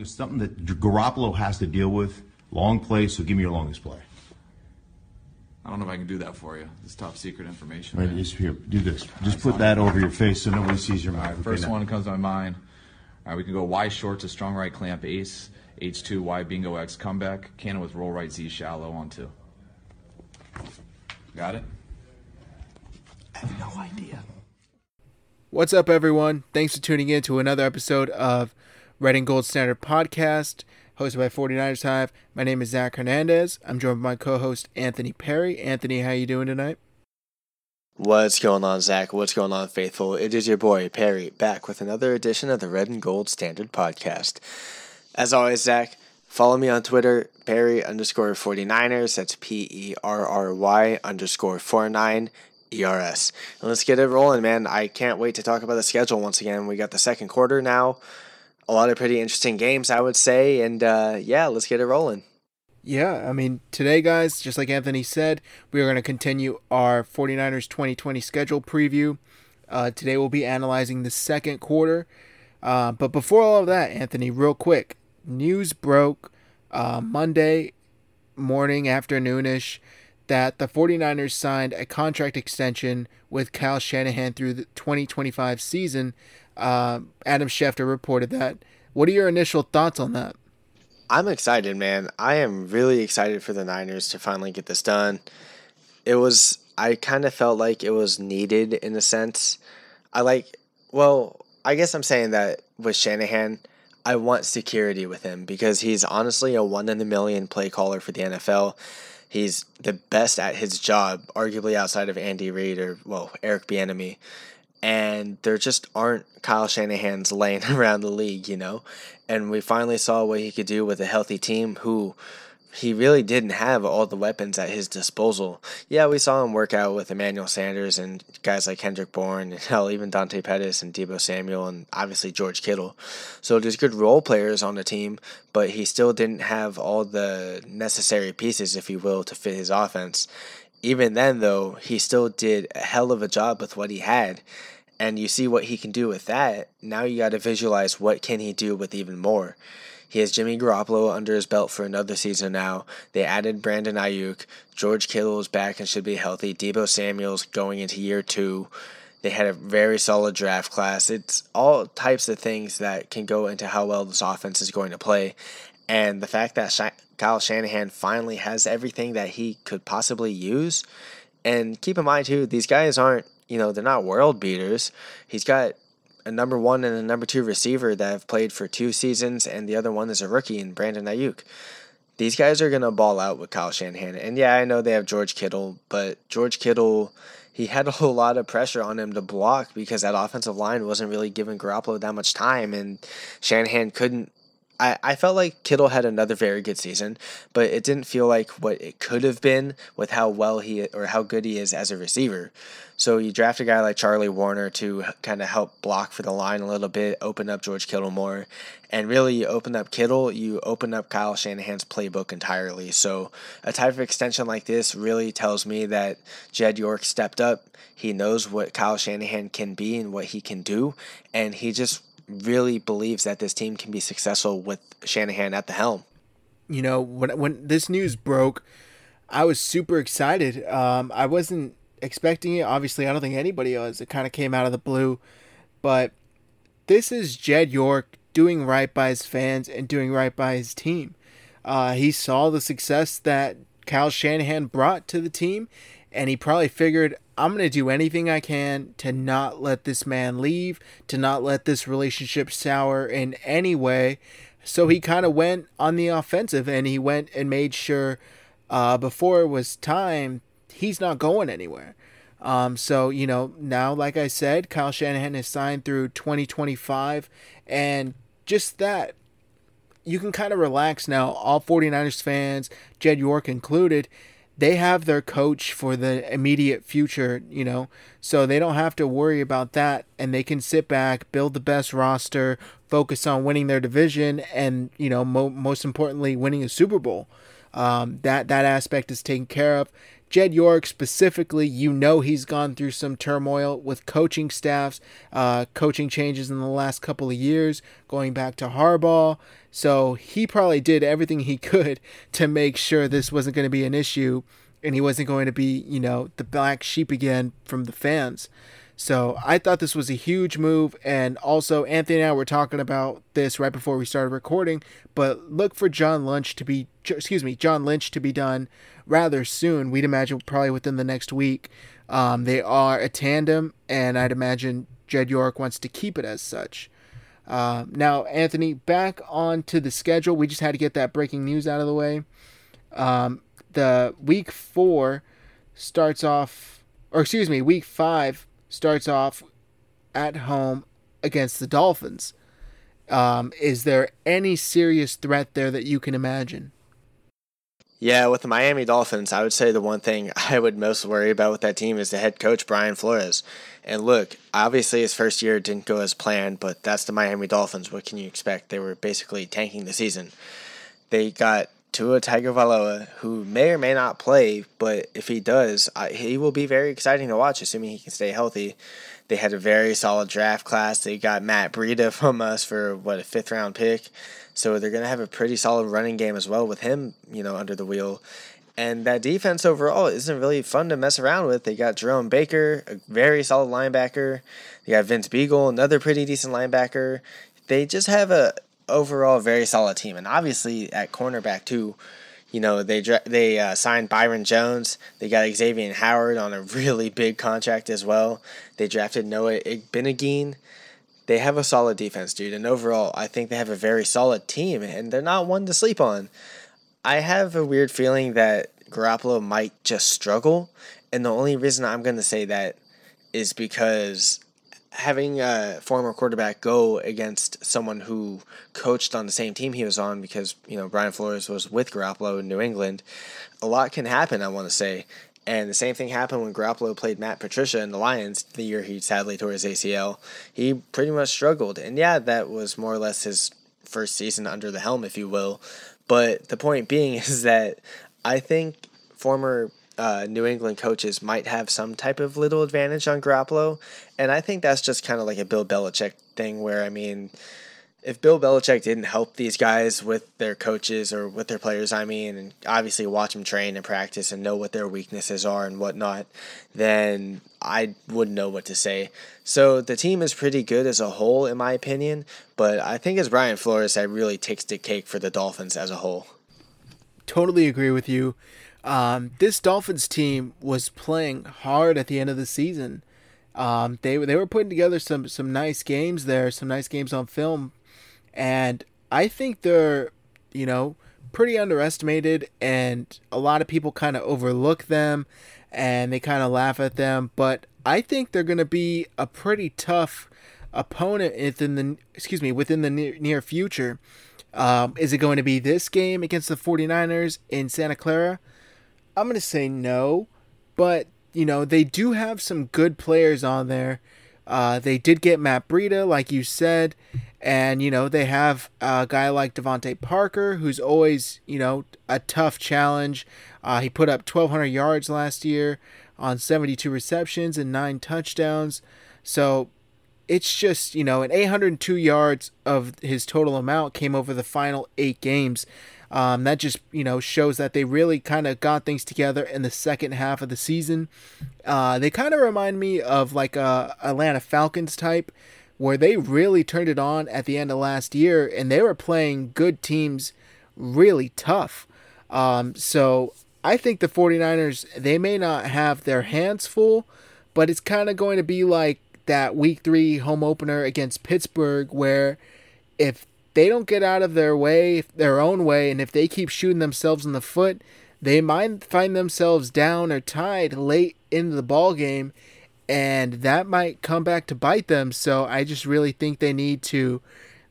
It's something that Garoppolo has to deal with. Long play, so give me your longest play. I don't know if I can do that for you. It's top secret information. Right, just here, do this. Just put that over your face so nobody sees your mind. mouth. right, Okay, first now- one comes to my mind. All right, we can go Y short to strong right clamp ace, H2 Y bingo X comeback, cannon with roll right Z shallow on two. Got it? I have no idea. What's up, everyone? Thanks for tuning in to another episode of Red and Gold Standard Podcast, hosted by 49ers Hive. My name is Zach Hernandez. I'm joined by my co-host Anthony Perry. Anthony, how you doing tonight? What's going on, Zach? What's going on, faithful? It is your boy, Perry, back with another edition of the Red and Gold Standard Podcast. As always, Zach, follow me on Twitter, Perry underscore 49ers. That's P E R R Y underscore 49 ERS. And let's get it rolling, man. I can't wait to talk about the schedule once again. We got the second quarter now. A lot of pretty interesting games, I would say. And uh, yeah, let's get it rolling. Yeah, I mean, today, guys, just like Anthony said, we are going to continue our 49ers 2020 schedule preview. Uh, today, we'll be analyzing the second quarter. Uh, but before all of that, Anthony, real quick, news broke uh, Monday morning, afternoonish, that the 49ers signed a contract extension with Kyle Shanahan through the 2025 season. Uh, Adam Schefter reported that. What are your initial thoughts on that? I'm excited, man. I am really excited for the Niners to finally get this done. It was, I kind of felt like it was needed in a sense. I like, well, I guess I'm saying that with Shanahan, I want security with him because he's honestly a one in a million play caller for the NFL. He's the best at his job, arguably outside of Andy Reid or, well, Eric Bieniemy and there just aren't Kyle Shanahan's laying around the league, you know. And we finally saw what he could do with a healthy team who he really didn't have all the weapons at his disposal. Yeah, we saw him work out with Emmanuel Sanders and guys like Kendrick Bourne and hell, even Dante Pettis and Deebo Samuel and obviously George Kittle. So there's good role players on the team, but he still didn't have all the necessary pieces, if you will, to fit his offense even then though he still did a hell of a job with what he had and you see what he can do with that now you got to visualize what can he do with even more he has Jimmy Garoppolo under his belt for another season now. They added Brandon Aiyuk. George Kittle is back and should be healthy. Deebo Samuel's going into year two. They had a very solid draft class. It's all types of things that can go into how well this offense is going to play. And the fact that Kyle Shanahan finally has everything that he could possibly use. And keep in mind, too, these guys aren't, you know, they're not world beaters. He's got a number one and a number two receiver that have played for two seasons, and the other one is a rookie in Brandon Aiyuk. These guys are going to ball out with Kyle Shanahan. And yeah, I know they have George Kittle, but George Kittle, he had a whole lot of pressure on him to block because that offensive line wasn't really giving Garoppolo that much time, and Shanahan couldn't I, I felt like Kittle had another very good season, but it didn't feel like what it could have been with how well he or how good he is as a receiver. So you draft a guy like Charlie Woerner to kind of help block for the line a little bit, open up George Kittle more, and really you open up Kittle, you open up Kyle Shanahan's playbook entirely. So a type of extension like this really tells me that Jed York stepped up. He knows what Kyle Shanahan can be and what he can do, and he just really believes that this team can be successful with Shanahan at the helm. you know when when this news broke i was super excited. Um i wasn't expecting it. Obviously i don't think anybody was. It kind of came out of the blue. But this is jed york doing right by his fans and doing right by his team. Uh he saw the success that Kyle Shanahan brought to the team and he probably figured I'm going to do anything I can to not let this man leave, to not let this relationship sour in any way. So he kind of went on the offensive and he went and made sure uh, before it was time, he's not going anywhere. Um, so, you know, now, like I said, Kyle Shanahan is signed through 2025. And just that, you can kind of relax now. All 49ers fans, Jed York included, they have their coach for the immediate future, you know, so they don't have to worry about that and they can sit back, build the best roster, focus on winning their division, and, you know, mo- most importantly, winning a Super Bowl. Um, that, that aspect is taken care of. Jed York specifically, you know he's gone through some turmoil with coaching staffs, uh, coaching changes in the last couple of years, going back to Harbaugh. So he probably did everything he could to make sure this wasn't going to be an issue and he wasn't going to be, you know, the black sheep again from the fans. So I thought this was a huge move. And also, Anthony and I were talking about this right before we started recording. But look for John Lynch to be, excuse me, John Lynch to be done rather soon. We'd imagine probably within the next week. Um, they are a tandem, and I'd imagine Jed York wants to keep it as such. Uh, now, Anthony, back onto the schedule. We just had to get that breaking news out of the way. Um, the week four starts off, or excuse me, week five starts off at home against the Dolphins. Um, is there any serious threat there that you can imagine? Yeah, with the Miami Dolphins, I would say the one thing I would most worry about with that team is the head coach, Brian Flores. And look, obviously his first year didn't go as planned, but that's the Miami Dolphins. What can you expect? They were basically tanking the season. They got Tua Tagovailoa, who may or may not play, but if he does, I, he will be very exciting to watch, assuming he can stay healthy. They had a very solid draft class. They got Matt Breida from us for what a fifth round pick, so they're gonna have a pretty solid running game as well with him, you know, under the wheel. And that defense overall isn't really fun to mess around with. They got Jerome Baker, a very solid linebacker. They got Vince Biegel, another pretty decent linebacker. They just have a overall very solid team, and obviously at cornerback too. You know they they uh, signed Byron Jones. They got Xavier Howard on a really big contract as well. They drafted Noah Igbinoghene. They have a solid defense, dude, and overall, I think they have a very solid team, and they're not one to sleep on. I have a weird feeling that Garoppolo might just struggle, and the only reason I'm going to say that is because having a former quarterback go against someone who coached on the same team he was on because you know Brian Flores was with Garoppolo in New England, a lot can happen. I want to say, and the same thing happened when Garoppolo played Matt Patricia in the Lions the year he sadly tore his ACL. He pretty much struggled, and yeah, that was more or less his first season under the helm, if you will. But the point being is that I think former uh, New England coaches might have some type of little advantage on Garoppolo, and I think that's just kind of like a Bill Belichick thing. Where I mean, if Bill Belichick didn't help these guys with their coaches or with their players, I mean, and obviously watch them train and practice and know what their weaknesses are and whatnot, then I wouldn't know what to say. So the team is pretty good as a whole, in my opinion, but I think as Brian Flores that really takes the cake for the Dolphins as a whole. Totally agree with you. Um, this Dolphins team was playing hard at the end of the season. Um, they they were putting together some some nice games there, some nice games on film, and I think they're you know pretty underestimated, and a lot of people kind of overlook them, and they kind of laugh at them. But I think they're going to be a pretty tough opponent within the excuse me within the near, near future. Um, is it going to be this game against the 49ers in Santa Clara? I'm going to say no, but you know, they do have some good players on there. Uh, they did get Matt Breida, like you said, and you know they have a guy like DeVante Parker, who's always you know a tough challenge. Uh, he put up 1,200 yards last year on 72 receptions and nine touchdowns. So it's just you know an 802 yards of his total amount came over the final eight games. Um, that just you know shows that they really kind of got things together in the second half of the season. Uh, they kind of remind me of like a Atlanta Falcons type, where they really turned it on at the end of last year, and they were playing good teams really tough. Um, so I think the 49ers they may not have their hands full, but it's kind of going to be like that week three home opener against Pittsburgh, where if they don't get out of their way, their own way, and if they keep shooting themselves in the foot, they might find themselves down or tied late into the ball game, and that might come back to bite them. So I just really think they need to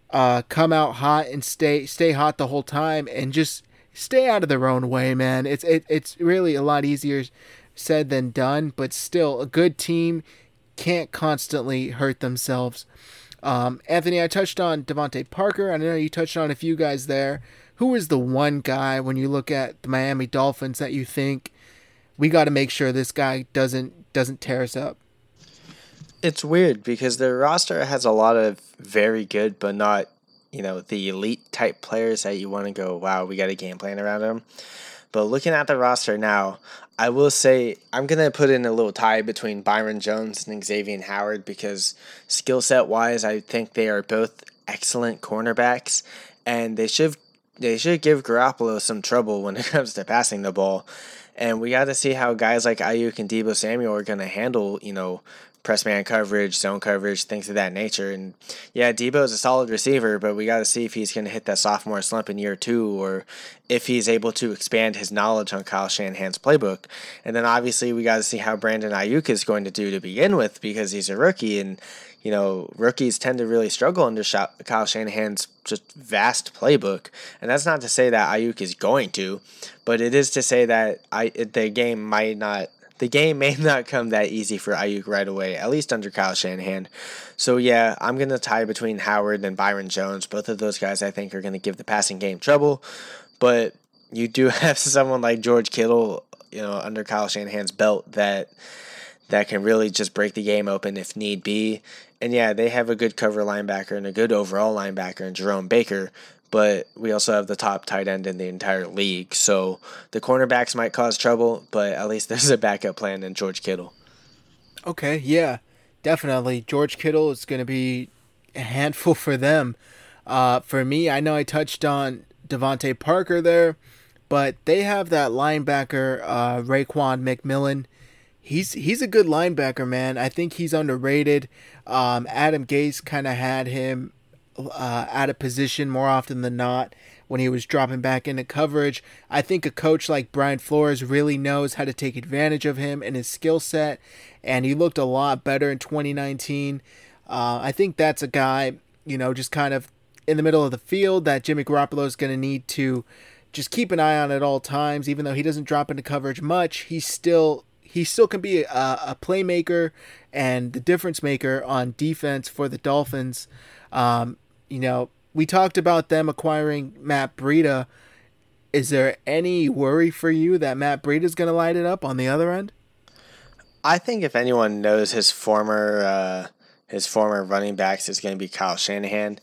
uh, come out hot and stay stay hot the whole time, and just stay out of their own way, man. It's it, it's really a lot easier said than done, but still, a good team can't constantly hurt themselves. Um, Anthony, I touched on DeVante Parker. I know you touched on a few guys there. Who is the one guy when you look at the Miami Dolphins that you think we got to make sure this guy doesn't doesn't tear us up. It's weird because their roster has a lot of very good, but not you know the elite type players that you want to go. Wow, we got a game plan around them. But looking at the roster now, I will say I'm gonna put in a little tie between Byron Jones and Xavier Howard because skill set wise, I think they are both excellent cornerbacks, and they should they should give Garoppolo some trouble when it comes to passing the ball. And we got to see how guys like Aiyuk and Deebo Samuel are going to handle, you know, press man coverage, zone coverage, things of that nature. And yeah, Deebo is a solid receiver, but we got to see if he's going to hit that sophomore slump in year two or if he's able to expand his knowledge on Kyle Shanahan's playbook. And then obviously we got to see how Brandon Aiyuk is going to do to begin with because he's a rookie and you know, rookies tend to really struggle under Kyle Shanahan's just vast playbook. And that's not to say that Aiyuk is going to, but it is to say that I the game might not the game may not come that easy for Aiyuk right away, at least under Kyle Shanahan. So yeah, I'm gonna tie between Howard and Byron Jones. Both of those guys I think are gonna give the passing game trouble. But you do have someone like George Kittle, you know, under Kyle Shanahan's belt that that can really just break the game open if need be. And yeah, they have a good cover linebacker and a good overall linebacker in Jerome Baker but we also have the top tight end in the entire league. So the cornerbacks might cause trouble, but at least there's a backup plan in George Kittle. Okay, yeah, definitely. George Kittle is going to be a handful for them. Uh, for me, I know I touched on DeVante Parker there, but they have that linebacker, uh, Raekwon McMillan. He's he's a good linebacker, man. I think he's underrated. Um, Adam Gase kind of had him uh, out of position more often than not when he was dropping back into coverage. I think a coach like Brian Flores really knows how to take advantage of him and his skill set, and he looked a lot better in 2019. Uh, I think that's a guy, you know, just kind of in the middle of the field that Jimmy Garoppolo is going to need to just keep an eye on at all times. Even though he doesn't drop into coverage much, he still he still can be a, a playmaker and the difference maker on defense for the Dolphins. Um, you know, we talked about them acquiring Matt Breida. Is there any worry for you that Matt Breida is going to light it up on the other end? I think if anyone knows his former uh, his former running backs is going to be Kyle Shanahan.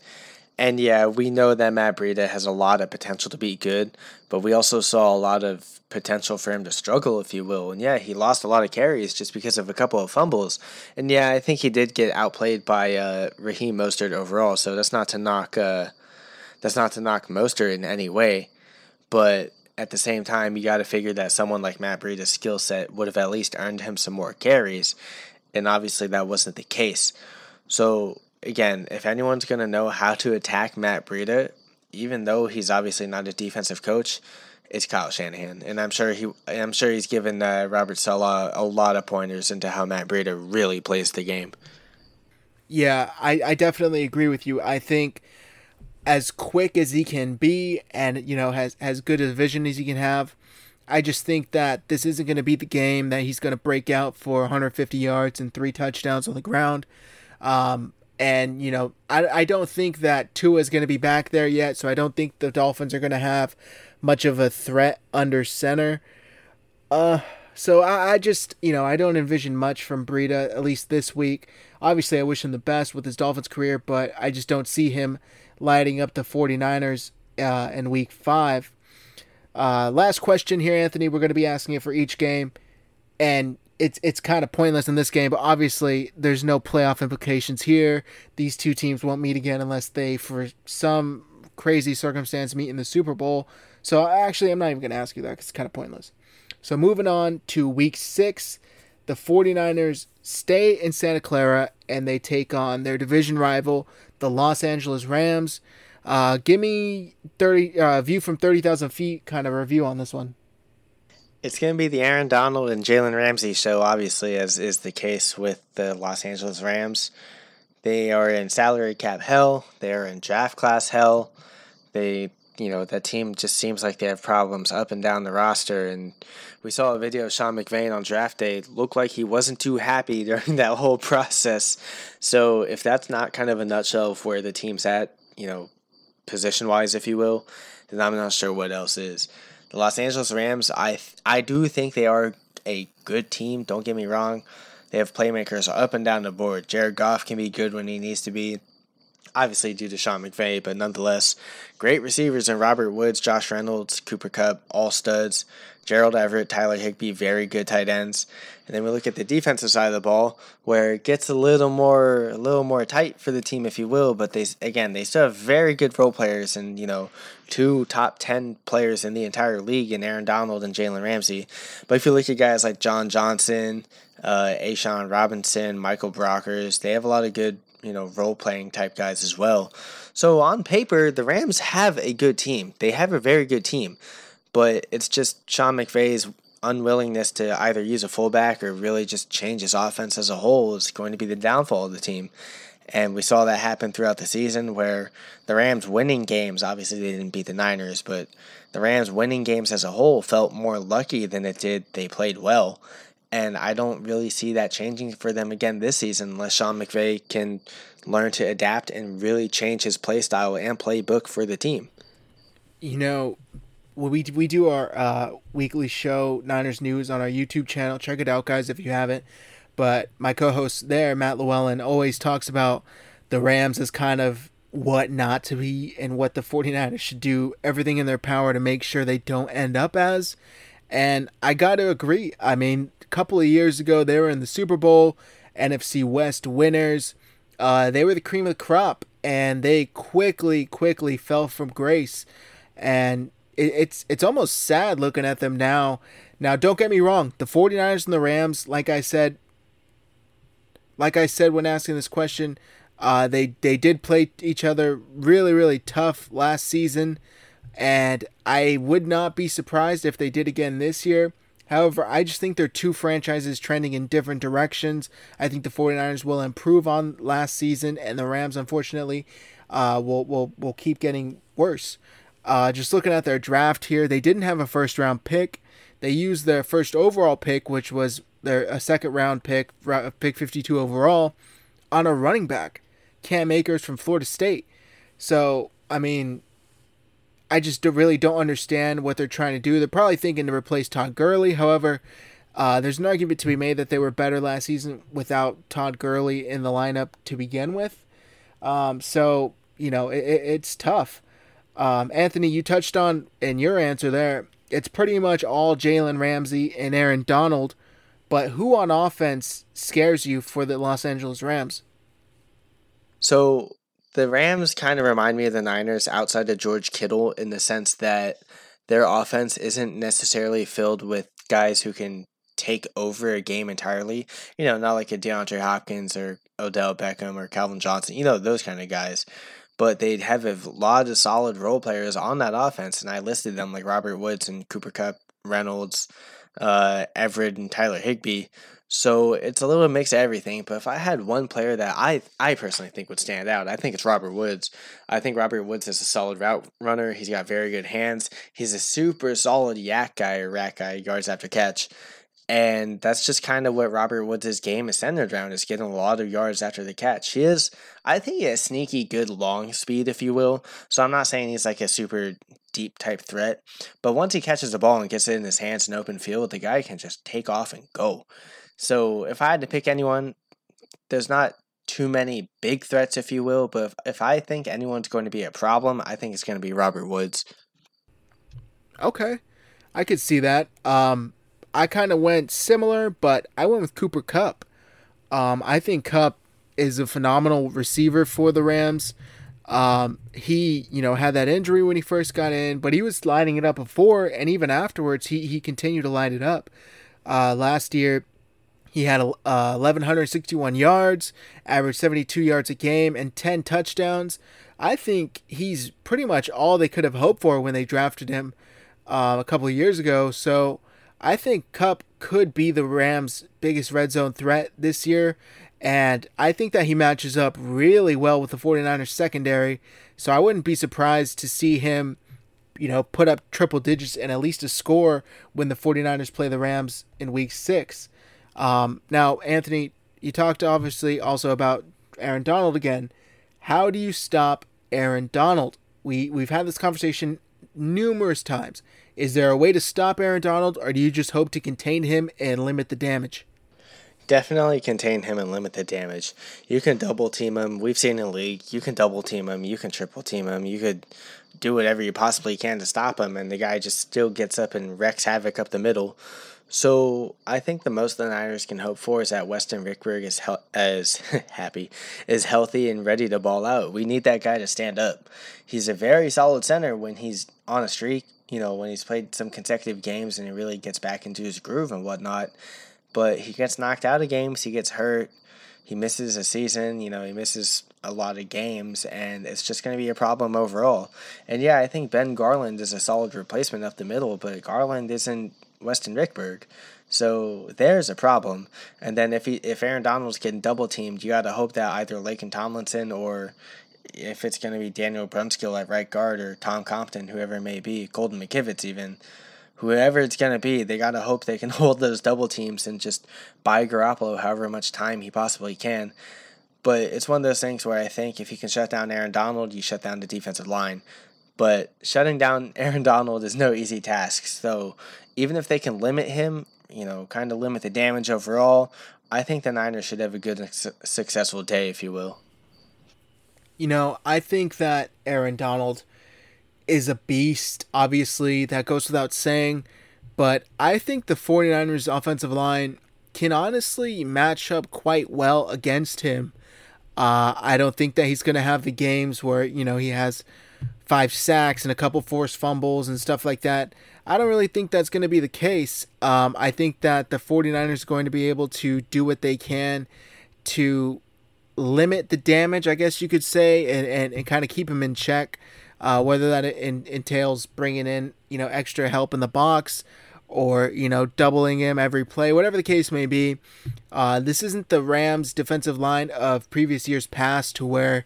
And yeah, we know that Matt Breida has a lot of potential to be good, but we also saw a lot of potential for him to struggle, if you will. And yeah, he lost a lot of carries just because of a couple of fumbles. And yeah, I think he did get outplayed by uh, Raheem Mostert overall. So that's not to knock uh, that's not to knock Mostert in any way, but at the same time, you got to figure that someone like Matt Breida's skill set would have at least earned him some more carries, and obviously that wasn't the case. So again, if anyone's going to know how to attack Matt Breida, even though he's obviously not a defensive coach, it's Kyle Shanahan, and I'm sure he, I'm sure he's given uh, Robert Saleh a lot of pointers into how Matt Breida really plays the game. Yeah, I, I definitely agree with you. I think as quick as he can be, and you know, has as good a vision as he can have. I just think that this isn't going to be the game that he's going to break out for 150 yards and three touchdowns on the ground. Um, and, you know, I, I don't think that Tua is going to be back there yet, so I don't think the Dolphins are going to have much of a threat under center. Uh, so I, I just, you know, I don't envision much from Breida, at least this week. Obviously, I wish him the best with his Dolphins career, but I just don't see him lighting up the 49ers uh, in week five. Uh, last question here, Anthony. We're going to be asking it for each game. And it's it's kind of pointless in this game, but obviously there's no playoff implications here. These two teams won't meet again unless they, for some crazy circumstance, meet in the Super Bowl. So actually, I'm not even going to ask you that because it's kind of pointless. So moving on to week six, the 49ers stay in Santa Clara and they take on their division rival, the Los Angeles Rams. Uh, give me 30 uh, view from 30,000 feet kind of review on this one. It's going to be the Aaron Donald and Jalen Ramsey show, obviously, as is the case with the Los Angeles Rams. They are in salary cap hell. They are in draft class hell. They, you know, that team just seems like they have problems up and down the roster. And we saw a video of Sean McVay on draft day. Looked like he wasn't too happy during that whole process. So if that's not kind of a nutshell of where the team's at, you know, position wise, if you will, then I'm not sure what else is. The Los Angeles Rams, I I do think they are a good team. Don't get me wrong. They have playmakers up and down the board. Jared Goff can be good when he needs to be obviously due to Sean McVay, but nonetheless, great receivers in Robert Woods, Josh Reynolds, Cooper Kupp, all studs. Gerald Everett, Tyler Higbee, very good tight ends. And then we look at the defensive side of the ball, where it gets a little more, a little more tight for the team, if you will. But they, again, they still have very good role players, and you know, two top ten players in the entire league, in Aaron Donald and Jalen Ramsey. But if you look at guys like John Johnson, uh, A'Shawn Robinson, Michael Brockers, they have a lot of good you know, role playing type guys as well. So on paper, the Rams have a good team. They have a very good team, but it's just Sean McVay's unwillingness to either use a fullback or really just change his offense as a whole is going to be the downfall of the team. And we saw that happen throughout the season where the Rams winning games, obviously they didn't beat the Niners, but the Rams winning games as a whole felt more lucky than it did they played well. And I don't really see that changing for them again this season unless Sean McVay can learn to adapt and really change his play style and playbook for the team. You know, we we do our uh, weekly show Niners News on our YouTube channel. Check it out, guys, if you haven't. But my co-host there, Matt Llewellyn, always talks about the Rams as kind of what not to be and what the 49ers should do everything in their power to make sure they don't end up as. And I got to agree. I mean, a couple of years ago, they were in the Super Bowl, NFC West winners. Uh, they were the cream of the crop, and they quickly, quickly fell from grace. And it, it's it's almost sad looking at them now. Now, don't get me wrong, the 49ers and the Rams, like I said, like I said when asking this question, uh, they they did play each other really, really tough last season and I would not be surprised if they did again this year. However, I just think they're two franchises trending in different directions. I think the 49ers will improve on last season, and the Rams, unfortunately, uh, will, will, will keep getting worse. Uh, just looking at their draft here, they didn't have a first round pick. They used their first overall pick, which was their a second round pick, pick 52 overall, on a running back, Cam Akers from Florida State. So, I mean, I just really don't understand what they're trying to do. They're probably thinking to replace Todd Gurley. However, uh, there's an argument to be made that they were better last season without Todd Gurley in the lineup to begin with. Um, so you know it, it's tough. Um, Anthony, you touched on in your answer there. It's pretty much all Jalen Ramsey and Aaron Donald, but who on offense scares you for the Los Angeles Rams? So the Rams kind of remind me of the Niners outside of George Kittle in the sense that their offense isn't necessarily filled with guys who can take over a game entirely. You know, not like a DeAndre Hopkins or Odell Beckham or Calvin Johnson, you know, those kind of guys. But they have a lot of solid role players on that offense, and I listed them like Robert Woods and Cooper Kupp, Reynolds, uh, Everett, and Tyler Higbee. So it's a little mix of everything. But if I had one player that I I personally think would stand out, I think it's Robert Woods. I think Robert Woods is a solid route runner. He's got very good hands. He's a super solid YAC guy or RAC guy, yards after catch. And that's just kind of what Robert Woods' game is centered around, is getting a lot of yards after the catch. He is, I think, he has sneaky good long speed, if you will. So I'm not saying he's like a super deep type threat. But once he catches the ball and gets it in his hands in open field, the guy can just take off and go. So if I had to pick anyone, there's not too many big threats, if you will, but if, if I think anyone's going to be a problem, I think it's going to be Robert Woods. Okay. I could see that. Um, I kind of went similar, but I went with Cooper Kupp. Um, I think Kupp is a phenomenal receiver for the Rams. Um, he, you know, had that injury when he first got in, but he was lining it up before, and even afterwards, he, he continued to line it up. Uh, last year, he had uh, 1,161 yards, averaged 72 yards a game, and 10 touchdowns. I think he's pretty much all they could have hoped for when they drafted him uh, a couple of years ago. So I think Kupp could be the Rams' biggest red zone threat this year. And I think that he matches up really well with the 49ers secondary. So I wouldn't be surprised to see him, you know, put up triple digits and at least a score when the 49ers play the Rams in week six. Um, now, Anthony, you talked obviously also about Aaron Donald again. How do you stop Aaron Donald? We we've had this conversation numerous times. Is there a way to stop Aaron Donald, or do you just hope to contain him and limit the damage? Definitely contain him and limit the damage. You can double team him. We've seen in league. You can double team him. You can triple team him. You could do whatever you possibly can to stop him, and the guy just still gets up and wrecks havoc up the middle. So I think the most the Niners can hope for is that Weston Richburg is as happy, is healthy and ready to ball out. We need that guy to stand up. He's a very solid center when he's on a streak. You know, when he's played some consecutive games and he really gets back into his groove and whatnot but he gets knocked out of games, he gets hurt, he misses a season, you know, he misses a lot of games, and it's just going to be a problem overall. And yeah, I think Ben Garland is a solid replacement up the middle, but Garland isn't Weston Richburg. So there's a problem. And then if he if Aaron Donald's getting double teamed, you got to hope that either Laken Tomlinson or if it's going to be Daniel Brunskill at right guard or Tom Compton, whoever it may be, Colton McKivitz even, whoever it's going to be, they got to hope they can hold those double teams and just buy Garoppolo however much time he possibly can. But it's one of those things where I think if you can shut down Aaron Donald, you shut down the defensive line. But shutting down Aaron Donald is no easy task. So even if they can limit him, you know, kind of limit the damage overall, I think the Niners should have a good, successful day, if you will. You know, I think that Aaron Donald is a beast. Obviously, that goes without saying. But I think the 49ers offensive line can honestly match up quite well against him. Uh, I don't think that he's going to have the games where, you know, he has five sacks and a couple forced fumbles and stuff like that. I don't really think that's going to be the case. Um, I think that the 49ers are going to be able to do what they can to limit the damage, I guess you could say, and, and, and kind of keep him in check uh, whether that in, entails bringing in you know extra help in the box or you know doubling him every play, whatever the case may be. Uh, this isn't the Rams' defensive line of previous years past, to where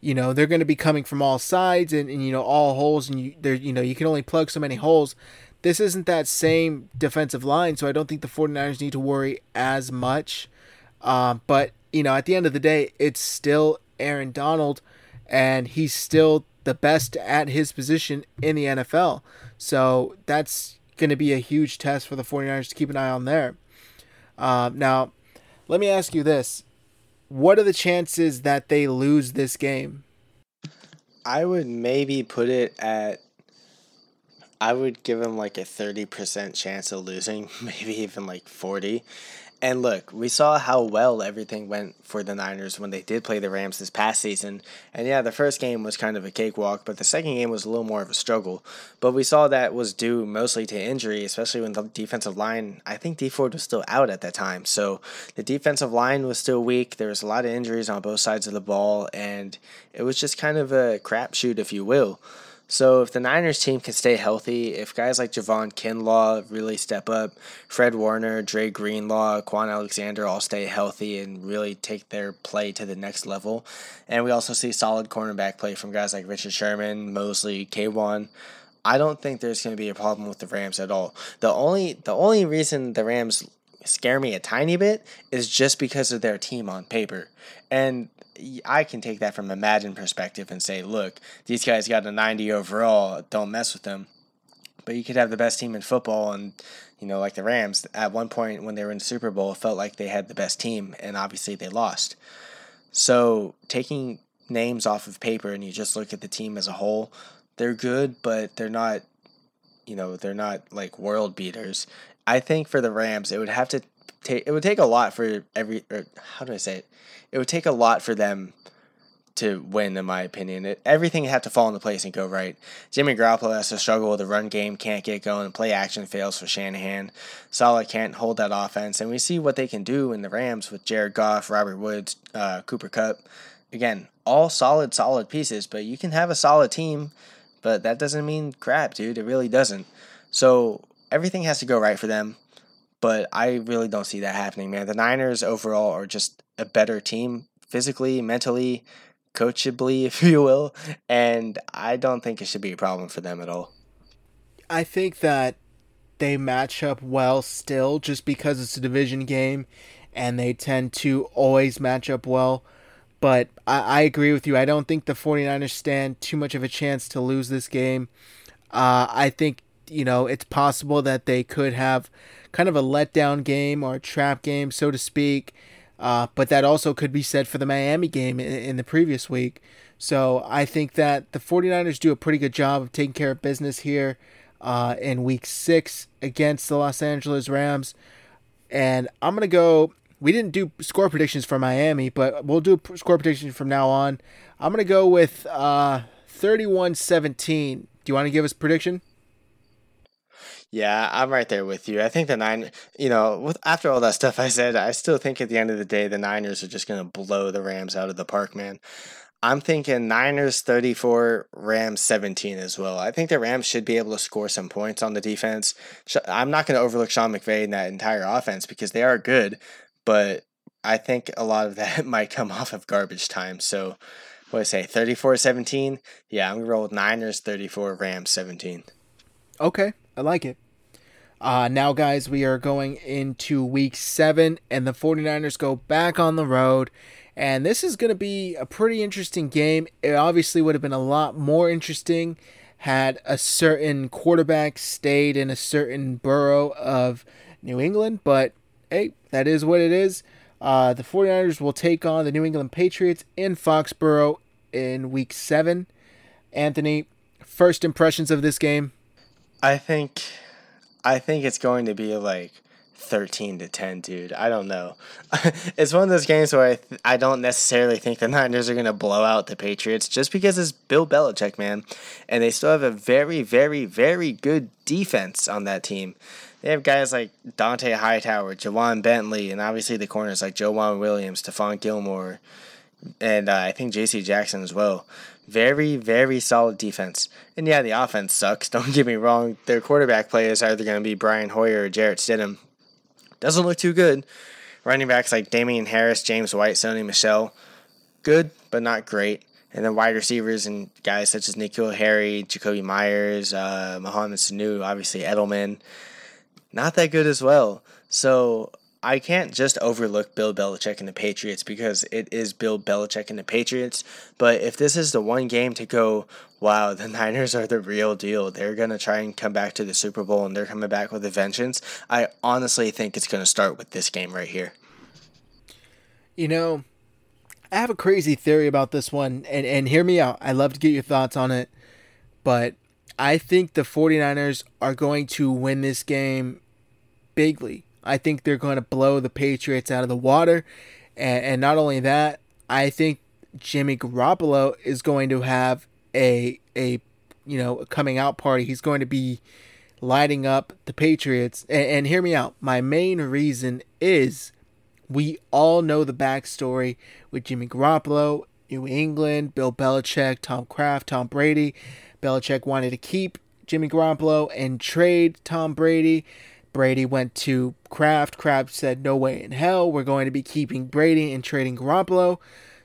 you know they're going to be coming from all sides and, and you know all holes, and you there you know you can only plug so many holes. This isn't that same defensive line, so I don't think the 49ers need to worry as much. Uh, but you know, at the end of the day, it's still Aaron Donald, and he's still the best at his position in the NFL. So that's going to be a huge test for the 49ers to keep an eye on there. Uh, now, let me ask you this. What are the chances that they lose this game? I would maybe put it at. I would give them like a 30% chance of losing, maybe even like 40. And look, we saw how well everything went for the Niners when they did play the Rams this past season. And yeah, the first game was kind of a cakewalk, but the second game was a little more of a struggle. But we saw that was due mostly to injury, especially when the defensive line, I think Dee Ford was still out at that time. So the defensive line was still weak. There was a lot of injuries on both sides of the ball, and it was just kind of a crapshoot, if you will. So if the Niners team can stay healthy, if guys like Javon Kinlaw really step up, Fred Warner, Dre Greenlaw, Kwon Alexander all stay healthy and really take their play to the next level, and we also see solid cornerback play from guys like Richard Sherman, Moseley, K1. I don't think there's going to be a problem with the Rams at all. The only the only reason the Rams scare me a tiny bit is just because of their team on paper. And I can take that from Madden perspective and say, look, these guys got a 90 overall. Don't mess with them. But you could have the best team in football, and you know, like the Rams. At one point when they were in the Super Bowl, it felt like they had the best team, and obviously they lost. So taking names off of paper and you just look at the team as a whole, they're good, but they're not. You know, they're not like world beaters. I think for the Rams, it would have to take. It would take a lot for every. How do I say it? it would take a lot for them to win, in my opinion. It, everything had to fall into place and go right. Jimmy Garoppolo has to struggle with the run game, can't get going, play action fails for Shanahan. Saleh can't hold that offense, and we see what they can do in the Rams with Jared Goff, Robert Woods, uh, Cooper Kupp. Again, all solid, solid pieces, but you can have a solid team, but that doesn't mean crap, dude. It really doesn't. So everything has to go right for them, but I really don't see that happening, man. The Niners overall are just a better team physically, mentally, coachably, if you will, and I don't think it should be a problem for them at all. I think that they match up well still just because it's a division game and they tend to always match up well. But I, I agree with you. I don't think the 49ers stand too much of a chance to lose this game. Uh, I think you know it's possible that they could have kind of a letdown game or a trap game, so to speak. Uh, but that also could be said for the Miami game in, in the previous week. So I think that the 49ers do a pretty good job of taking care of business here uh, in week six against the Los Angeles Rams. And I'm going to go. We didn't do score predictions for Miami, but we'll do score predictions from now on. I'm going to go with uh, 31 17. Do you want to give us prediction? Yeah, I'm right there with you. I think the nine, you know, with after all that stuff I said, I still think at the end of the day the Niners are just going to blow the Rams out of the park, man. I'm thinking Niners 34, Rams 17 as well. I think the Rams should be able to score some points on the defense. I'm not going to overlook Sean McVay and that entire offense because they are good, but I think a lot of that might come off of garbage time. So, what do I say, 34 17? Yeah, I'm going to roll with Niners 34, Rams 17. Okay. I like it. Uh, now, guys, we are going into week seven, and the 49ers go back on the road. And this is going to be a pretty interesting game. It obviously would have been a lot more interesting had a certain quarterback stayed in a certain borough of New England. But hey, that is what it is. Uh, the 49ers will take on the New England Patriots in Foxborough in week seven. Anthony, first impressions of this game? I think I think it's going to be like 13 to 10, dude. I don't know. it's one of those games where I, th- I don't necessarily think the Niners are going to blow out the Patriots just because it's Bill Belichick, man. And they still have a very, very, very good defense on that team. They have guys like Dont'a Hightower, Ja'Whaun Bentley, and obviously the corners like Joejuan Williams, Stephon Gilmore, and uh, I think J.C. Jackson as well. Very, very solid defense. And yeah, the offense sucks. Don't get me wrong. Their quarterback play is either going to be Brian Hoyer or Jarrett Stidham. Doesn't look too good. Running backs like Damien Harris, James White, Sony Michel, good, but not great. And then wide receivers and guys such as N'Keal Harry, Jakobi Meyers, uh, Mohamed Sanu, obviously Edelman, not that good as well. So I can't just overlook Bill Belichick and the Patriots because it is Bill Belichick and the Patriots. But if this is the one game to go, wow, the Niners are the real deal. They're going to try and come back to the Super Bowl and they're coming back with a vengeance. I honestly think it's going to start with this game right here. You know, I have a crazy theory about this one, and, and hear me out. I'd love to get your thoughts on it. But I think the 49ers are going to win this game bigly. I think they're going to blow the Patriots out of the water. And, and not only that, I think Jimmy Garoppolo is going to have a a you know a coming out party. He's going to be lighting up the Patriots. And, and hear me out. My main reason is we all know the backstory with Jimmy Garoppolo, New England, Bill Belichick, Tom Kraft, Tom Brady. Belichick wanted to keep Jimmy Garoppolo and trade Tom Brady. Brady went to Kraft. Kraft said, No way in hell. We're going to be keeping Brady and trading Garoppolo.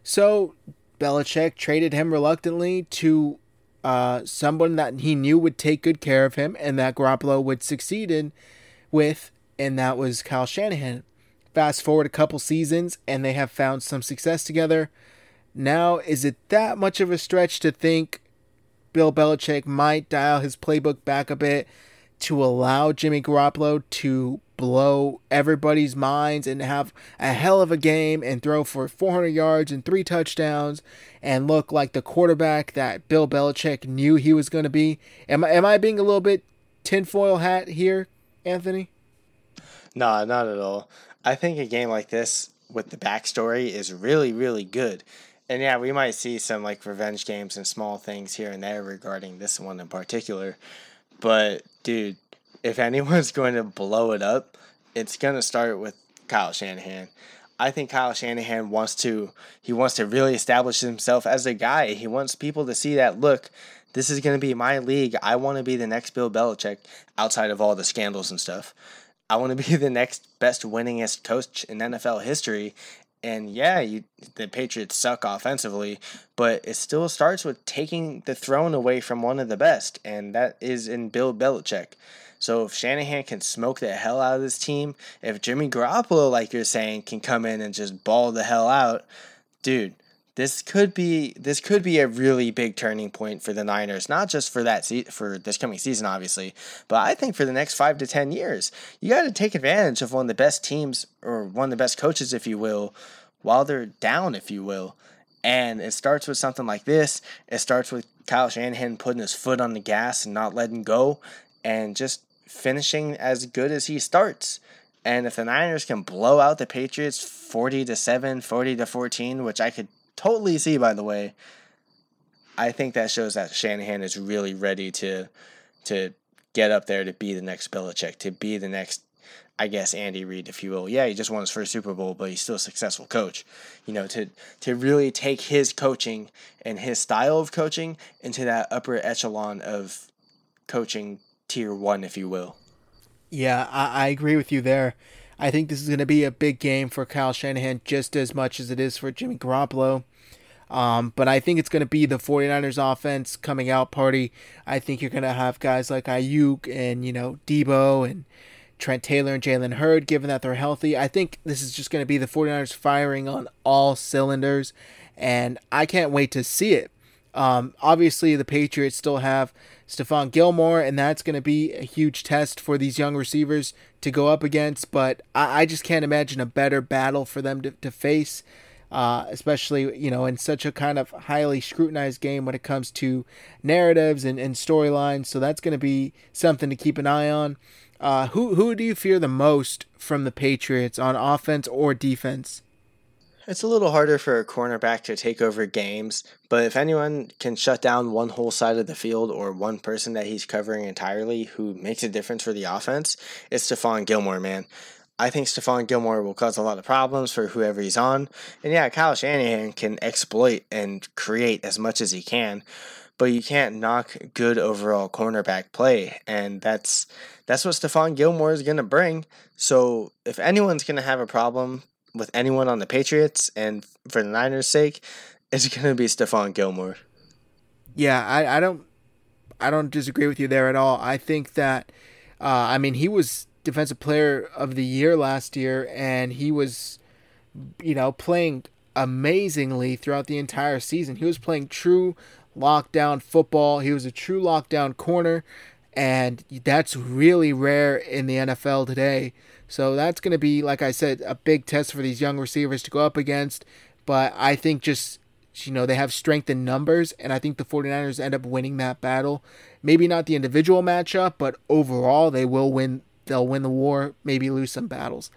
So Belichick traded him reluctantly to uh, someone that he knew would take good care of him and that Garoppolo would succeed in with, and that was Kyle Shanahan. Fast forward a couple seasons, and they have found some success together. Now, is it that much of a stretch to think Bill Belichick might dial his playbook back a bit to allow Jimmy Garoppolo to blow everybody's minds and have a hell of a game and throw for 400 yards and three touchdowns and look like the quarterback that Bill Belichick knew he was going to be. Am I, am I being a little bit tinfoil hat here, Anthony? No, not at all. I think a game like this with the backstory is really, really good. And yeah, we might see some like revenge games and small things here and there regarding this one in particular. But dude, if anyone's going to blow it up, it's going to start with Kyle Shanahan. I think Kyle Shanahan wants to he wants to really establish himself as a guy. He wants people to see that look, this is going to be my league. I want to be the next Bill Belichick outside of all the scandals and stuff. I want to be the next best winningest coach in NFL history. And yeah, you, the Patriots suck offensively, but it still starts with taking the throne away from one of the best, and that is in Bill Belichick. So if Shanahan can smoke the hell out of this team, if Jimmy Garoppolo, like you're saying, can come in and just ball the hell out, dude, this could be this could be a really big turning point for the Niners, not just for that se- for this coming season, obviously, but I think for the next five to ten years. You got to take advantage of one of the best teams or one of the best coaches, if you will, while they're down, if you will. And it starts with something like this. It starts with Kyle Shanahan putting his foot on the gas and not letting go, and just finishing as good as he starts. And if the Niners can blow out the Patriots 40 to 7, 40 to 14, which I could totally see by the way, I think that shows that Shanahan is really ready to to get up there to be the next Belichick, to be the next I guess Andy Reid, if you will. Yeah, he just won his first Super Bowl, but he's still a successful coach. You know, to to really take his coaching and his style of coaching into that upper echelon of coaching tier one, if you will. Yeah, I, I agree with you there. I think this is going to be a big game for Kyle Shanahan just as much as it is for Jimmy Garoppolo. Um, but I think it's going to be the 49ers offense coming out party. I think you're going to have guys like Aiyuk and, you know, Deebo and Trent Taylor and Jalen Hurd, given that they're healthy. I think this is just going to be the 49ers firing on all cylinders, and I can't wait to see it. Um, obviously, the Patriots still have Stephon Gilmore, and that's going to be a huge test for these young receivers to go up against. But I, I just can't imagine a better battle for them to, to face, uh, especially you know in such a kind of highly scrutinized game when it comes to narratives and, and storylines. So that's going to be something to keep an eye on. Uh, who who do you fear the most from the Patriots on offense or defense? It's a little harder for a cornerback to take over games, but if anyone can shut down one whole side of the field or one person that he's covering entirely who makes a difference for the offense, it's Stephon Gilmore, man. I think Stephon Gilmore will cause a lot of problems for whoever he's on. And yeah, Kyle Shanahan can exploit and create as much as he can, but you can't knock good overall cornerback play. And that's that's what Stephon Gilmore is gonna bring. So if anyone's gonna have a problem with anyone on the Patriots and for the Niners' sake, it's going to be Stephon Gilmore. Yeah, I, I don't I don't disagree with you there at all. I think that uh, I mean he was defensive player of the year last year and he was you know playing amazingly throughout the entire season. He was playing true lockdown football. He was a true lockdown corner and that's really rare in the NFL today. So that's going to be, like I said, a big test for these young receivers to go up against. But I think just, you know, they have strength in numbers, and I think the 49ers end up winning that battle. Maybe not the individual matchup, but overall, they will win. They'll win the war, maybe lose some battles.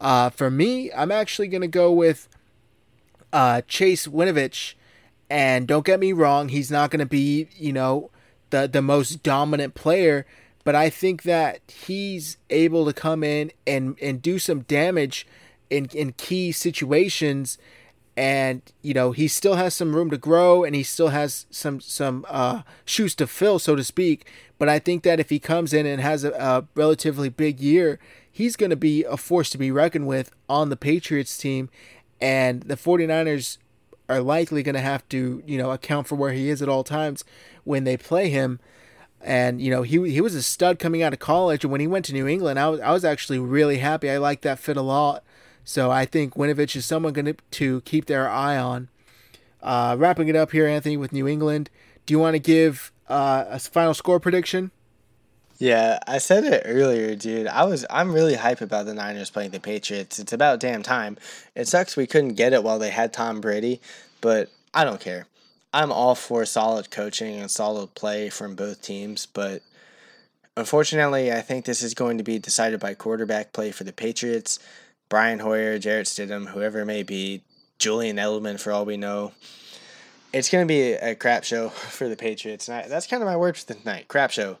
Uh, for me, I'm actually going to go with uh, Chase Winovich. And don't get me wrong, he's not going to be, you know, the, the most dominant player but I think that he's able to come in and, and do some damage in, in key situations. And, you know, he still has some room to grow and he still has some, some uh, shoes to fill, so to speak. But I think that if he comes in and has a, a relatively big year, he's going to be a force to be reckoned with on the Patriots team. And the 49ers are likely going to have to, you know, account for where he is at all times when they play him and you know he he was a stud coming out of college and when he went to New England I was I was actually really happy I liked that fit a lot so I think Winovich is someone going to keep their eye on uh, wrapping it up here Anthony with New England do you want to give uh, a final score prediction yeah, I said it earlier, dude. I was I'm really hype about the Niners playing the Patriots. It's about damn time. It sucks we couldn't get it while they had Tom Brady, but I don't care. I'm all for solid coaching and solid play from both teams, but unfortunately, I think this is going to be decided by quarterback play for the Patriots. Brian Hoyer, Jarrett Stidham, whoever it may be, Julian Edelman, for all we know. It's going to be a crap show for the Patriots. And I, that's kind of my word for the night crap show.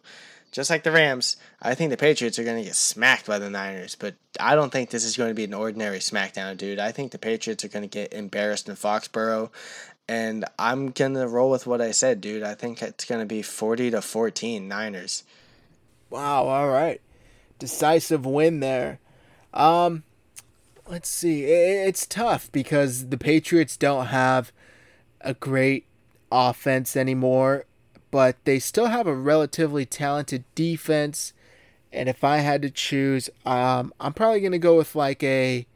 Just like the Rams, I think the Patriots are going to get smacked by the Niners, but I don't think this is going to be an ordinary smackdown, dude. I think the Patriots are going to get embarrassed in Foxborough and I'm gonna roll with what I said, dude. I think it's gonna be forty to fourteen Niners. Wow, all right. Decisive win there. Um let's see. It's tough because the Patriots don't have a great offense anymore, but they still have a relatively talented defense. And if I had to choose, um, I'm probably gonna go with like a.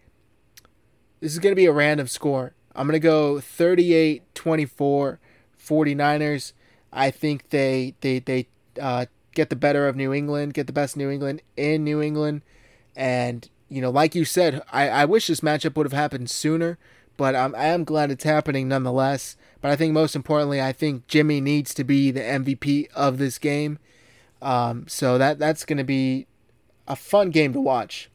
This is gonna be a random score. I'm going to go 38 24 49ers. I think they they they uh, get the better of New England, get the best New England in New England, and you know, like you said, I, I wish this matchup would have happened sooner, but I'm, I am glad it's happening nonetheless. But I think most importantly, I think Jimmy needs to be the MVP of this game. Um, so that that's going to be a fun game to watch.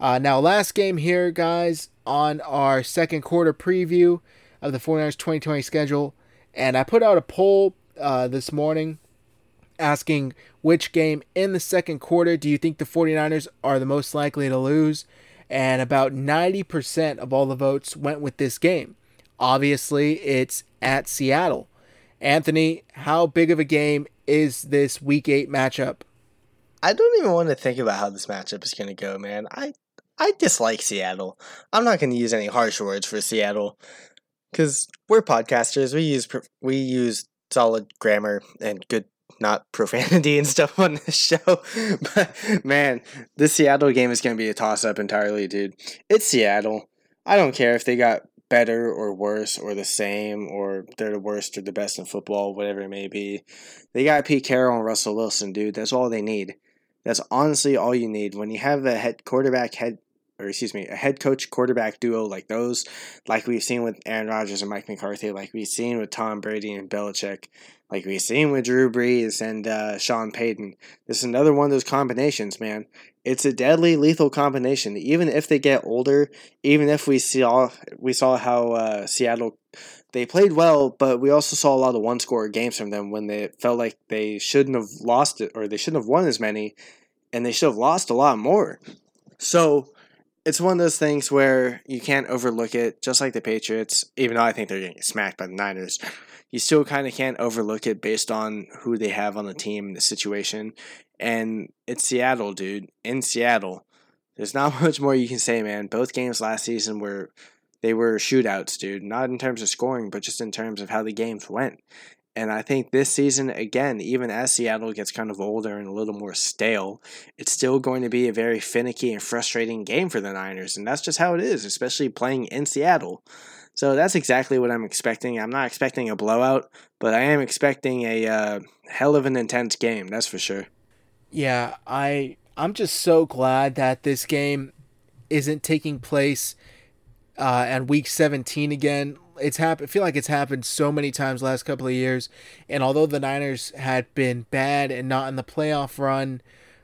Uh, now, last game here, guys, on our second quarter preview of the 49ers 2020 schedule. And I put out a poll uh, this morning asking which game in the second quarter do you think the 49ers are the most likely to lose? And about 90% of all the votes went with this game. Obviously, it's at Seattle. Anthony, how big of a game is this week 8 matchup? I don't even want to think about how this matchup is going to go, man. I I dislike Seattle. I'm not going to use any harsh words for Seattle because we're podcasters. We use we use solid grammar and good not profanity and stuff on this show. But man, this Seattle game is going to be a toss up entirely, dude. It's Seattle. I don't care if they got better or worse or the same or they're the worst or the best in football, whatever it may be. They got Pete Carroll and Russell Wilson, dude. That's all they need. That's honestly all you need. When you have a head quarterback head or excuse me, a head coach quarterback duo like those, like we've seen with Aaron Rodgers and Mike McCarthy, like we've seen with Tom Brady and Belichick, like we've seen with Drew Brees and uh, Sean Payton. This is another one of those combinations, man. It's a deadly lethal combination. Even if they get older, even if we saw we saw how uh, Seattle they played well, but we also saw a lot of one score games from them when they felt like they shouldn't have lost it or they shouldn't have won as many, and they should have lost a lot more. So it's one of those things where you can't overlook it, just like the Patriots, even though I think they're getting smacked by the Niners. You still kind of can't overlook it based on who they have on the team, and the situation. And it's Seattle, dude. In Seattle. There's not much more you can say, man. Both games last season were they were shootouts, dude. Not in terms of scoring, but just in terms of how the games went. And I think this season, again, even as Seattle gets kind of older and a little more stale, it's still going to be a very finicky and frustrating game for the Niners. And that's just how it is, especially playing in Seattle. So that's exactly what I'm expecting. I'm not expecting a blowout, but I am expecting a uh, hell of an intense game, that's for sure. Yeah, I I'm just so glad that this game isn't taking place uh, at week 17 again it's happened. I feel like it's happened so many times last couple of years, and although the Niners had been bad and not in the playoff run,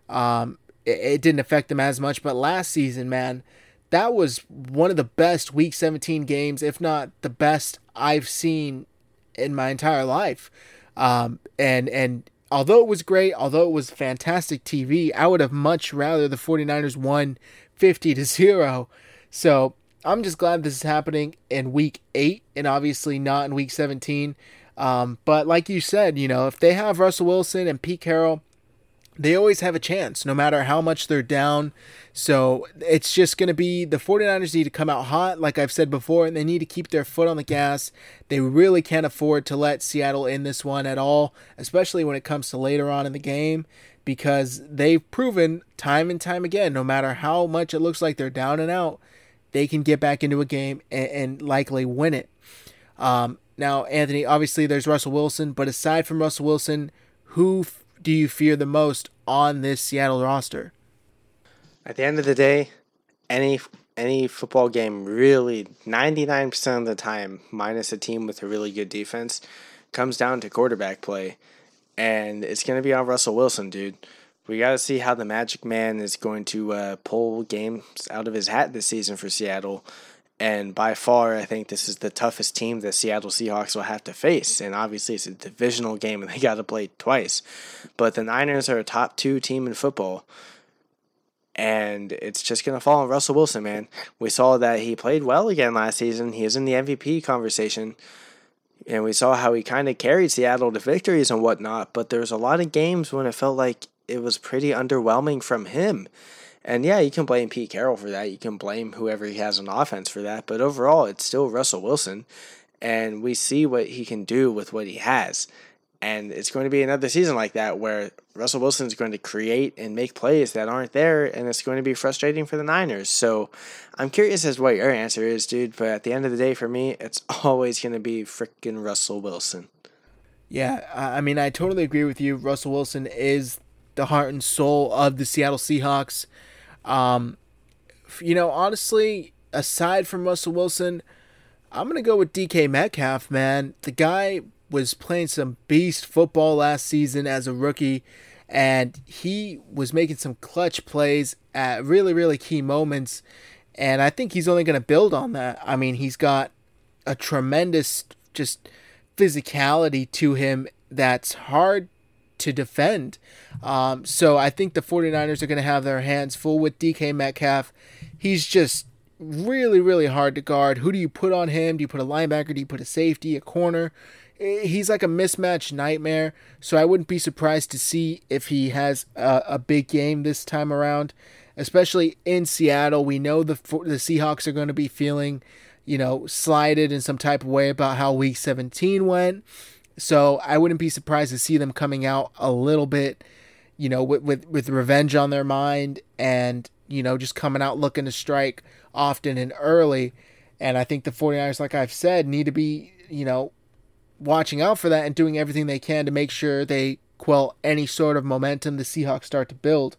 um, it, it didn't affect them as much. But last season, man, that was one of the best Week 17 games, if not the best I've seen in my entire life. Um, and and although it was great, although it was fantastic TV, I would have much rather the 49ers won 50 to 0. So I'm just glad this is happening in week eight and obviously not in week 17. Um, but like you said, you know, if they have Russell Wilson and Pete Carroll, they always have a chance no matter how much they're down. So it's just going to be the 49ers need to come out hot, like I've said before, and they need to keep their foot on the gas. They really can't afford to let Seattle in this one at all, especially when it comes to later on in the game, because they've proven time and time again, no matter how much it looks like they're down and out, they can get back into a game and, and likely win it. Um, now, Anthony, obviously there's Russell Wilson, but aside from Russell Wilson, who f- do you fear the most on this Seattle roster? At the end of the day, any any football game really 99% of the time minus a team with a really good defense comes down to quarterback play and it's going to be on Russell Wilson, dude we got to see how the Magic Man is going to uh, pull games out of his hat this season for Seattle. And by far, I think this is the toughest team that Seattle Seahawks will have to face. And obviously, it's a divisional game and they got to play twice. But the Niners are a top two team in football. And it's just going to fall on Russell Wilson, man. We saw that he played well again last season. He is in the MVP conversation. And we saw how he kind of carried Seattle to victories and whatnot. But there was a lot of games when it felt like it was pretty underwhelming from him. And yeah, you can blame Pete Carroll for that. You can blame whoever he has on offense for that. But overall, it's still Russell Wilson. And we see what he can do with what he has. And it's going to be another season like that where Russell Wilson is going to create and make plays that aren't there, and it's going to be frustrating for the Niners. So I'm curious as to what your answer is, dude. But at the end of the day, for me, it's always going to be freaking Russell Wilson. Yeah, I mean, I totally agree with you. Russell Wilson is the heart and soul of the Seattle Seahawks. Um, you know, honestly, aside from Russell Wilson, I'm gonna go with DK Metcalf. Man, the guy was playing some beast football last season as a rookie, and he was making some clutch plays at really, really key moments. And I think he's only going to build on that. I mean, he's got a tremendous just physicality to him that's hard to defend. Um, so I think the 49ers are going to have their hands full with DK Metcalf. He's just really, really hard to guard. Who do you put on him? Do you put a linebacker? Do you put a safety, a corner? he's like a mismatch nightmare. So I wouldn't be surprised to see if he has a, a big game this time around, especially in Seattle. We know the the Seahawks are going to be feeling, you know, slighted in some type of way about how Week 17 went. So I wouldn't be surprised to see them coming out a little bit, you know, with with, with revenge on their mind and you know just coming out looking to strike often and early. And I think the 49ers, like I've said, need to be, you know, watching out for that and doing everything they can to make sure they quell any sort of momentum the Seahawks start to build.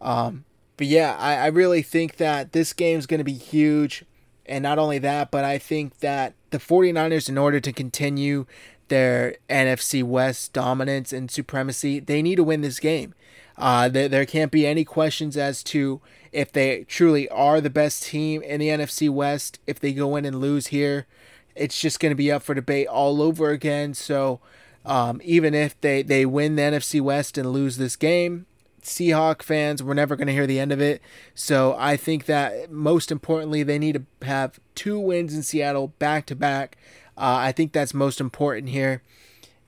Um, but yeah, I, I really think that this game is going to be huge. And not only that, but I think that the 49ers, in order to continue their NFC West dominance and supremacy, they need to win this game. Uh, there, there can't be any questions as to if they truly are the best team in the NFC West. If they go in and lose here, it's just going to be up for debate all over again. So um, even if they, they win the NFC West and lose this game, Seahawk fans, we're never going to hear the end of it. So I think that most importantly, they need to have two wins in Seattle back to back. I think that's most important here.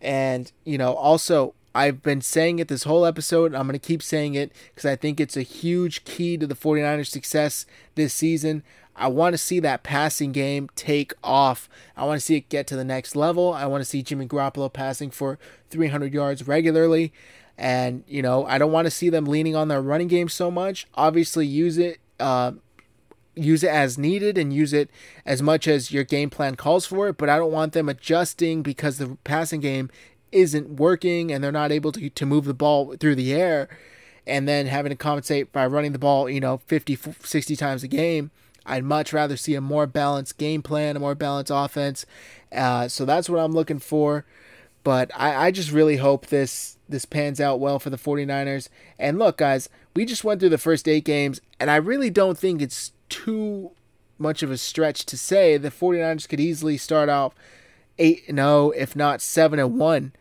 And, you know, also, I've been saying it this whole episode. I'm going to keep saying it because I think it's a huge key to the 49ers' success this season. I want to see that passing game take off. I want to see it get to the next level. I want to see Jimmy Garoppolo passing for 300 yards regularly. And, you know, I don't want to see them leaning on their running game so much. Obviously, use it. Uh, use it as needed and use it as much as your game plan calls for it, but I don't want them adjusting because the passing game isn't working and they're not able to, to move the ball through the air and then having to compensate by running the ball, you know, 50, 60 times a game. I'd much rather see a more balanced game plan, a more balanced offense. Uh, so that's what I'm looking for. But I, I just really hope this this pans out well for the 49ers. And look, guys, we just went through the first eight games, and I really don't think it's too much of a stretch to say the 49ers could easily start off 8 0, if not 7 and 1,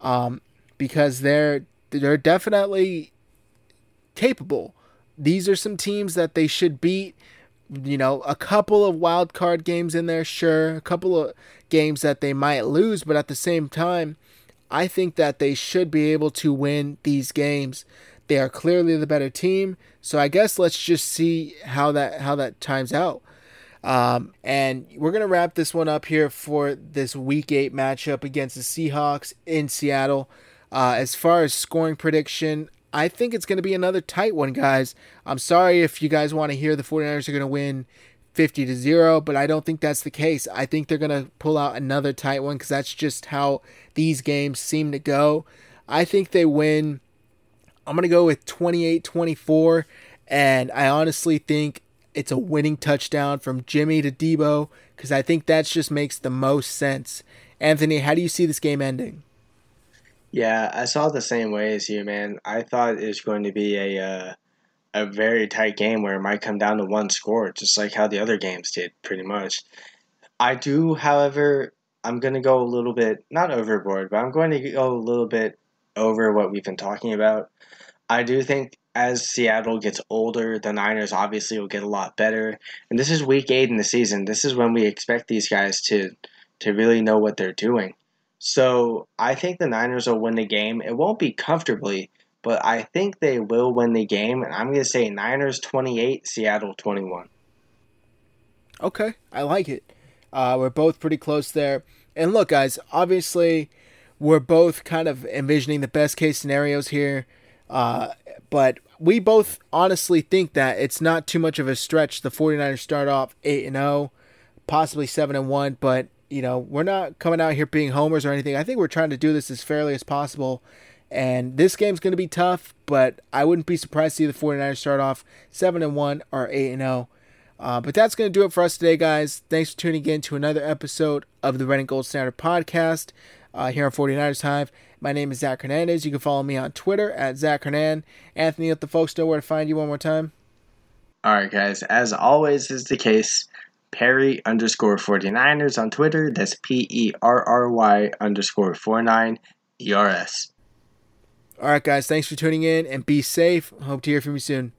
um, because they're they're definitely capable. These are some teams that they should beat you know, a couple of wild card games in there, sure, a couple of games that they might lose, but at the same time, I think that they should be able to win these games. They are clearly the better team, so I guess let's just see how that how that times out. Um, and we're gonna wrap this one up here for this Week Eight matchup against the Seahawks in Seattle. Uh, as far as scoring prediction, I think it's going to be another tight one, guys. I'm sorry if you guys want to hear the 49ers are going to win 50 to 0, but I don't think that's the case. I think they're going to pull out another tight one because that's just how these games seem to go. I think they win. I'm going to go with 28 24, and I honestly think it's a winning touchdown from Jimmy to Deebo because I think that just makes the most sense. Anthony, how do you see this game ending? Yeah, I saw it the same way as you, man. I thought it was going to be a uh, a very tight game where it might come down to one score, just like how the other games did, pretty much. I do, however, I'm going to go a little bit not overboard, but I'm going to go a little bit over what we've been talking about. I do think as Seattle gets older, the Niners obviously will get a lot better. And this is week eight in the season. This is when we expect these guys to to really know what they're doing. So I think the Niners will win the game. It won't be comfortably, but I think they will win the game. And I'm going to say Niners 28, Seattle 21. Okay, I like it. Uh, we're both pretty close there. And look, guys, obviously, we're both kind of envisioning the best case scenarios here. Uh, but we both honestly think that it's not too much of a stretch. The 49ers start off 8 and 0, possibly 7 and 1, but you know, we're not coming out here being homers or anything. I think we're trying to do this as fairly as possible. And this game's going to be tough, but I wouldn't be surprised to see the 49ers start off 7 and 1 or 8 and 0. Uh, but that's going to do it for us today, guys. Thanks for tuning in to another episode of the Red and Gold Standard podcast uh, here on 49ers Hive. My name is Zach Hernandez. You can follow me on Twitter at Zach Hernan. Anthony, let the folks know where to find you one more time. All right, guys. As always is the case, Perry underscore 49ers on Twitter. That's P E R R Y underscore 49 ERS. All right, guys. Thanks for tuning in and be safe. Hope to hear from you soon.